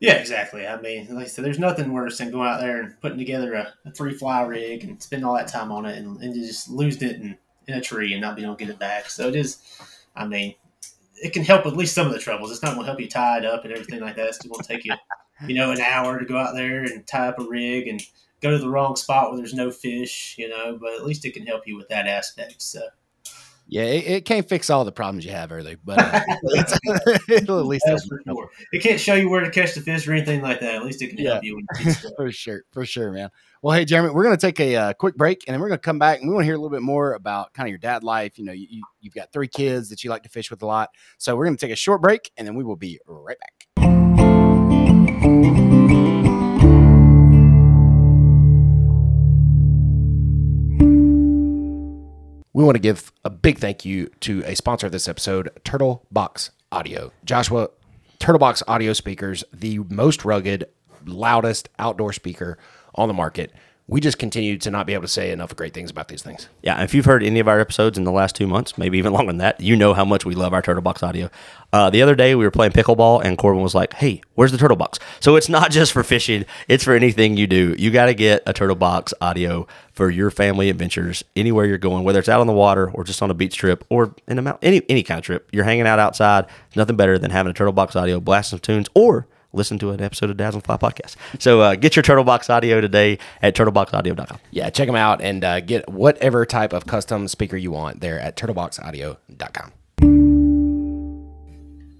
S4: Yeah, exactly. I mean, like I said, there's nothing worse than going out there and putting together a, a three fly rig and spending all that time on it and, and just losing it in, in a tree and not being able to get it back. So it is, I mean, it can help at least some of the troubles. It's not going to help you tie it up and everything like that. It's going to take you, you know, an hour to go out there and tie up a rig and go to the wrong spot where there's no fish, you know, but at least it can help you with that aspect. So
S1: yeah, it, it, can't fix all the problems you have early, but uh,
S4: it'll at least That's for sure. It can't show you where to catch the fish or anything like that. At least it can yeah. help you.
S1: for sure, for sure, man. Well, hey, Jeremy, we're going to take a uh, quick break, and then we're going to come back, and we want to hear a little bit more about kind of your dad life. You know, you, you've got three kids that you like to fish with a lot, so we're going to take a short break, and then we will be right back. We want to give a big thank you to a sponsor of this episode, Turtle Box Audio. Joshua, Turtle Box Audio speakers, the most rugged, loudest outdoor speaker on the market we just continue to not be able to say enough great things about these things.
S2: Yeah, if you've heard any of our episodes in the last two months, maybe even longer than that, you know how much we love our Turtle Box audio. Uh, the other day we were playing pickleball, and Corbin was like, "Hey, where's the Turtle Box?" So it's not just for fishing; it's for anything you do. You got to get a Turtle Box audio for your family adventures anywhere you're going, whether it's out on the water or just on a beach trip or in a mountain, any any kind of trip. You're hanging out outside. Nothing better than having a Turtle Box audio, blasting some tunes, or listen to an episode of Dads on the Fly Podcast. So uh, get your TurtleBox audio today at turtleboxaudio.com.
S1: Yeah, check them out and uh, get whatever type of custom speaker you want there at turtleboxaudio.com.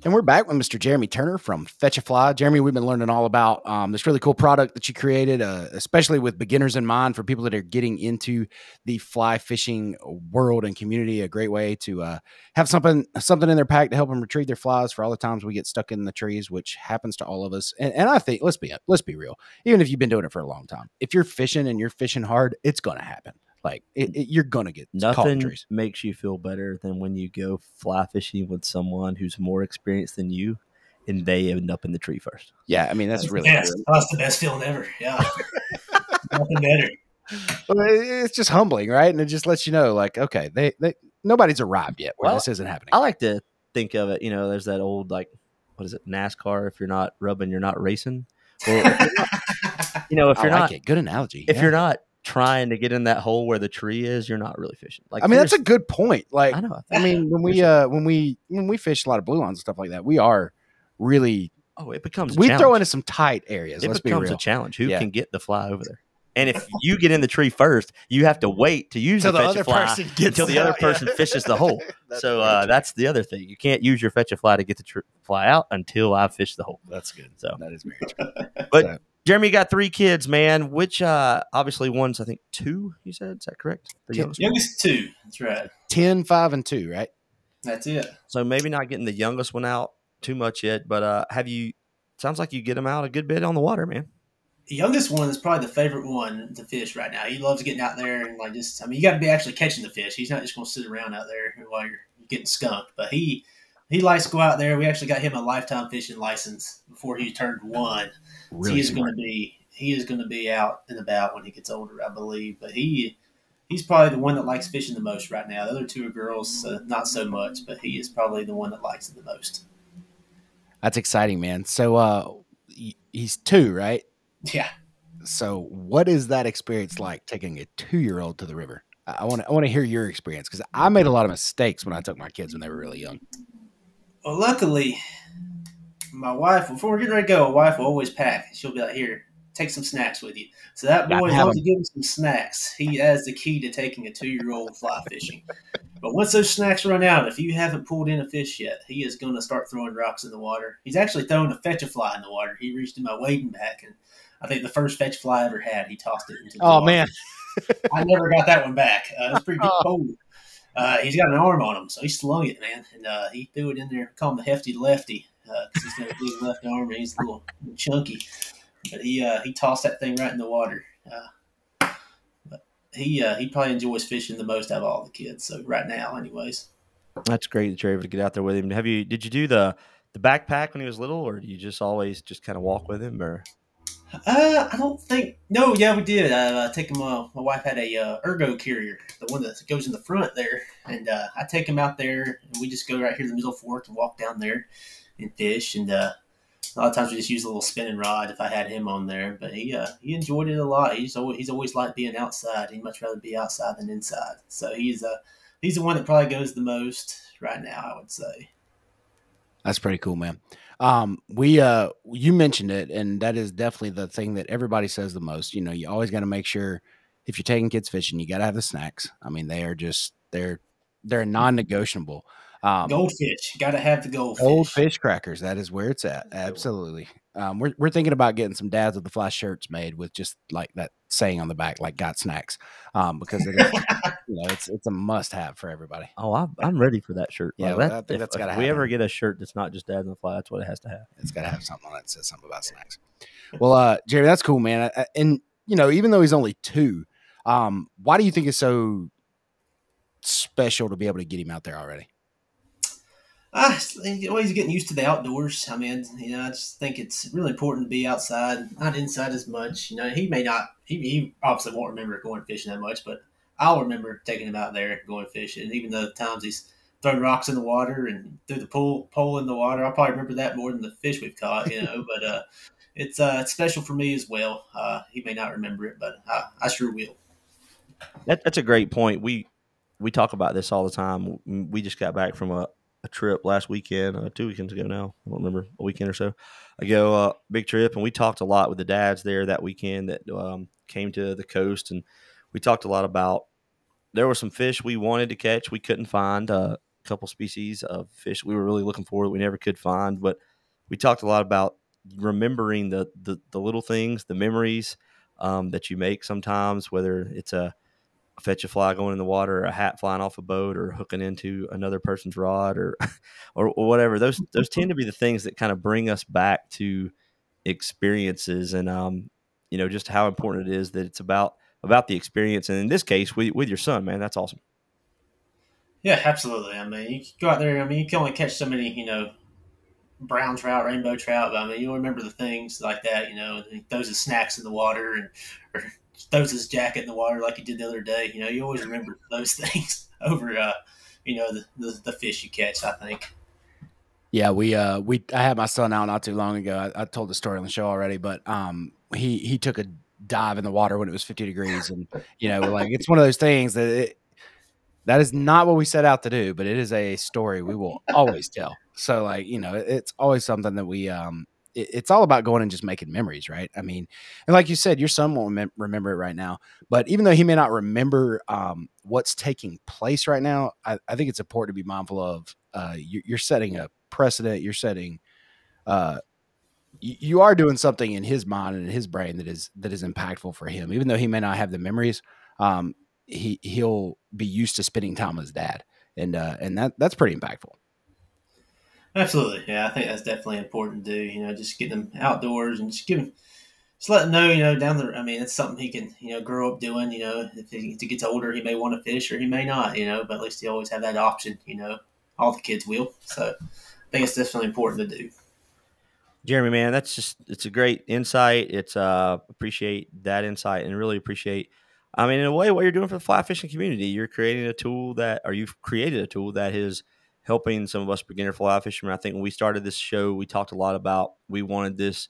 S1: And we're back with Mr. Jeremy Turner from Fetch a Fly. Jeremy, we've been learning all about um, this really cool product that you created, uh, especially with beginners in mind for people that are getting into the fly fishing world and community. A great way to uh, have something something in their pack to help them retrieve their flies for all the times we get stuck in the trees, which happens to all of us. And, and I think let's be let's be real. Even if you've been doing it for a long time, if you're fishing and you're fishing hard, it's going to happen. Like it, it, you're gonna get
S3: nothing makes you feel better than when you go fly fishing with someone who's more experienced than you, and they end up in the tree first.
S1: Yeah, I mean that's, that's really
S4: best. that's the best feeling ever. Yeah, nothing better.
S1: it's just humbling, right? And it just lets you know, like, okay, they, they nobody's arrived yet where well, this isn't happening.
S3: I like to think of it, you know, there's that old like, what is it, NASCAR? If you're not rubbing, you're not racing. Well, you know, if you're
S1: like
S3: not,
S1: it. good analogy.
S3: If yeah. you're not trying to get in that hole where the tree is, you're not really fishing.
S1: Like I mean, that's a good point. Like I know. I mean, when we uh when we when we fish a lot of blue lines and stuff like that, we are really
S3: oh, it becomes
S1: we throw into some tight areas.
S3: It becomes
S1: be
S3: a challenge. Who yeah. can get the fly over there? And if you get in the tree first, you have to wait to use the, fetch a fly until the other person yeah. fishes the hole. so uh, that's the other thing. You can't use your fetch a fly to get the tr- fly out until I fish the hole.
S1: That's good.
S3: So
S1: that is very true.
S3: But so. Jeremy got three kids, man. Which uh obviously one's I think two. You said is that correct?
S4: The youngest, youngest two. That's right.
S1: 10, 5, and two. Right.
S4: That's it.
S3: So maybe not getting the youngest one out too much yet, but uh have you? Sounds like you get him out a good bit on the water, man.
S4: The youngest one is probably the favorite one to fish right now. He loves getting out there and like just. I mean, you got to be actually catching the fish. He's not just going to sit around out there while you're getting skunked. But he he likes to go out there. We actually got him a lifetime fishing license before he turned one. Really so he's going to be he is going to be out and about when he gets older, I believe. But he he's probably the one that likes fishing the most right now. The other two are girls, uh, not so much, but he is probably the one that likes it the most.
S1: That's exciting, man. So uh, he's two, right?
S4: Yeah.
S1: So what is that experience like taking a two year old to the river? I want to I want to hear your experience because I made a lot of mistakes when I took my kids when they were really young.
S4: Well, luckily, my wife, before we're getting ready to go, my wife will always pack. She'll be like, here, take some snacks with you. So that boy loves to give him some snacks. He has the key to taking a two year old fly fishing. But once those snacks run out, if you haven't pulled in a fish yet, he is going to start throwing rocks in the water. He's actually throwing a fetch a fly in the water. He reached in my wading pack, and I think the first fetch fly I ever had, he tossed it into the
S1: Oh,
S4: water.
S1: man.
S4: I never got that one back. Uh, it was pretty oh. Uh, he's got an arm on him, so he slung it, man, and uh, he threw it in there. Call him the hefty lefty because uh, he's got a big left arm and he's a little, little chunky. But he uh, he tossed that thing right in the water. Uh, but he he probably enjoys fishing the most out of all the kids. So right now, anyways.
S3: That's great that you're able to get out there with him. Have you? Did you do the the backpack when he was little, or do you just always just kind of walk with him, or?
S4: Uh, I don't think. No, yeah, we did. Uh, take him. Uh, my wife had a uh, ergo carrier, the one that goes in the front there, and uh, I take him out there, and we just go right here to the middle fork and walk down there and fish. And uh, a lot of times we just use a little spinning rod if I had him on there. But he uh, he enjoyed it a lot. He's always he's always liked being outside. He'd much rather be outside than inside. So he's uh he's the one that probably goes the most right now. I would say.
S1: That's pretty cool, man. Um, we uh, you mentioned it, and that is definitely the thing that everybody says the most. You know, you always got to make sure if you're taking kids fishing, you got to have the snacks. I mean, they are just they're they're non-negotiable.
S4: Um, goldfish, got to have the goldfish.
S1: Goldfish crackers. That is where it's at. Absolutely. Um, we're we're thinking about getting some dads with the fly shirts made with just like that saying on the back, like "Got snacks," um, because it is, you know it's it's a must have for everybody.
S3: Oh, I'm, I'm ready for that shirt.
S1: Yeah,
S3: that,
S1: I think
S3: if,
S1: that's gotta
S3: if we ever get a shirt that's not just dads on the fly, that's what it has to have.
S1: It's got to have something on it that says something about snacks. Well, uh, Jerry, that's cool, man. I- I- And you know, even though he's only two, um, why do you think it's so special to be able to get him out there already?
S4: Ah, well, he's getting used to the outdoors. I mean, you know, I just think it's really important to be outside, not inside as much. You know, he may not, he, he obviously won't remember going fishing that much, but I'll remember taking him out there and going fishing. And Even the times he's thrown rocks in the water and threw the pole pole in the water, I'll probably remember that more than the fish we've caught. You know, but uh, it's uh, it's special for me as well. Uh, he may not remember it, but I, I sure will.
S3: That, that's a great point. We we talk about this all the time. We just got back from a, a trip last weekend, uh, two weekends ago now. I don't remember a weekend or so ago. Uh, big trip, and we talked a lot with the dads there that weekend that um, came to the coast, and we talked a lot about. There were some fish we wanted to catch, we couldn't find. Uh, a couple species of fish we were really looking for that we never could find, but we talked a lot about remembering the the, the little things, the memories um, that you make sometimes, whether it's a fetch a fly going in the water, or a hat flying off a boat, or hooking into another person's rod, or or, whatever. Those those tend to be the things that kind of bring us back to experiences, and um, you know, just how important it is that it's about about the experience. And in this case, with with your son, man, that's awesome.
S4: Yeah, absolutely. I mean, you go out there. I mean, you can only catch so many, you know, brown trout, rainbow trout. But I mean, you'll remember the things like that. You know, and he throws his snacks in the water and or throws his jacket in the water like he did the other day. You know, you always remember those things over, uh, you know, the, the the fish you catch. I think.
S1: Yeah, we uh we I had my son out not too long ago. I, I told the story on the show already, but um he he took a dive in the water when it was 50 degrees and you know like it's one of those things that it, that is not what we set out to do, but it is a story we will always tell. So like, you know, it's always something that we um it, it's all about going and just making memories, right? I mean, and like you said, your son won't remem- remember it right now, but even though he may not remember um, what's taking place right now, I, I think it's important to be mindful of. Uh, you, you're setting a precedent. You're setting. Uh, you, you are doing something in his mind and in his brain that is that is impactful for him, even though he may not have the memories. Um, he he'll be used to spending time with his dad, and uh, and that that's pretty impactful.
S4: Absolutely, yeah. I think that's definitely important to do. You know, just get them outdoors and just give him, just let them know. You know, down the. I mean, it's something he can you know grow up doing. You know, if he, if he gets older, he may want to fish or he may not. You know, but at least he always have that option. You know, all the kids will. So, I think it's definitely important to do.
S3: Jeremy, man, that's just it's a great insight. It's uh appreciate that insight and really appreciate I mean in a way what you're doing for the fly fishing community. You're creating a tool that or you've created a tool that that is helping some of us beginner fly fishermen. I think when we started this show, we talked a lot about we wanted this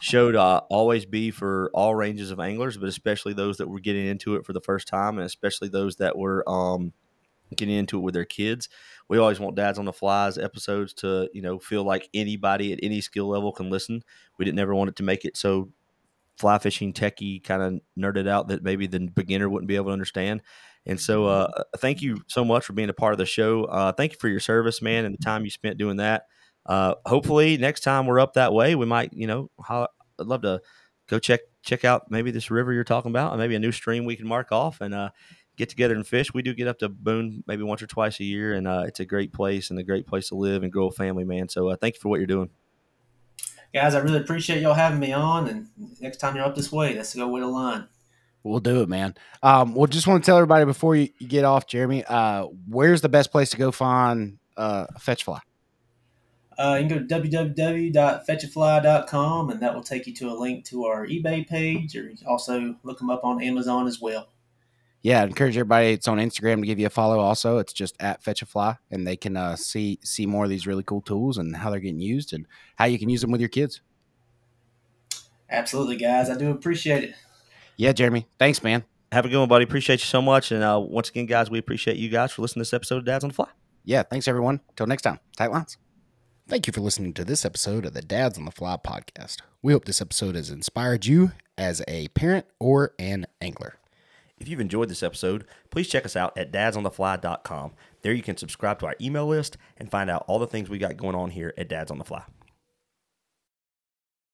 S3: show to always be for all ranges of anglers, but especially those that were getting into it for the first time and especially those that were um getting into it with their kids. We always want Dads on the Fly's episodes to, you know, feel like anybody at any skill level can listen. We didn't ever want it to make it so fly fishing techie kind of nerded out that maybe the beginner wouldn't be able to understand. And so, uh, thank you so much for being a part of the show. Uh, thank you for your service, man, and the time you spent doing that. Uh, hopefully, next time we're up that way, we might, you know, I'd love to go check check out maybe this river you're talking about, and maybe a new stream we can mark off and uh, get together and fish. We do get up to Boone maybe once or twice a year, and uh, it's a great place and a great place to live and grow a family, man. So uh, thank you for what you're doing.
S4: Guys, I really appreciate y'all having me on. And next time you're up this way, let's go with a line.
S1: We'll do it, man. Um, well, just want to tell everybody before you, you get off, Jeremy, uh, where's the best place to go find uh, a fetch fly?
S4: Uh, you can go to www.fetchafly.com and that will take you to a link to our eBay page, or you can also look them up on Amazon as well.
S1: Yeah, I encourage everybody. It's on Instagram to give you a follow. Also, it's just at Fetch a Fly, and they can uh, see see more of these really cool tools and how they're getting used and how you can use them with your kids.
S4: Absolutely, guys. I do appreciate it.
S1: Yeah, Jeremy. Thanks, man.
S3: Have a good one, buddy. Appreciate you so much. And uh, once again, guys, we appreciate you guys for listening to this episode of Dads on the Fly.
S1: Yeah, thanks everyone. Till next time. Tight lines. Thank you for listening to this episode of the Dads on the Fly podcast. We hope this episode has inspired you as a parent or an angler.
S3: If you've enjoyed this episode, please check us out at dadsonthefly.com. There you can subscribe to our email list and find out all the things we got going on here at Dads on the Fly.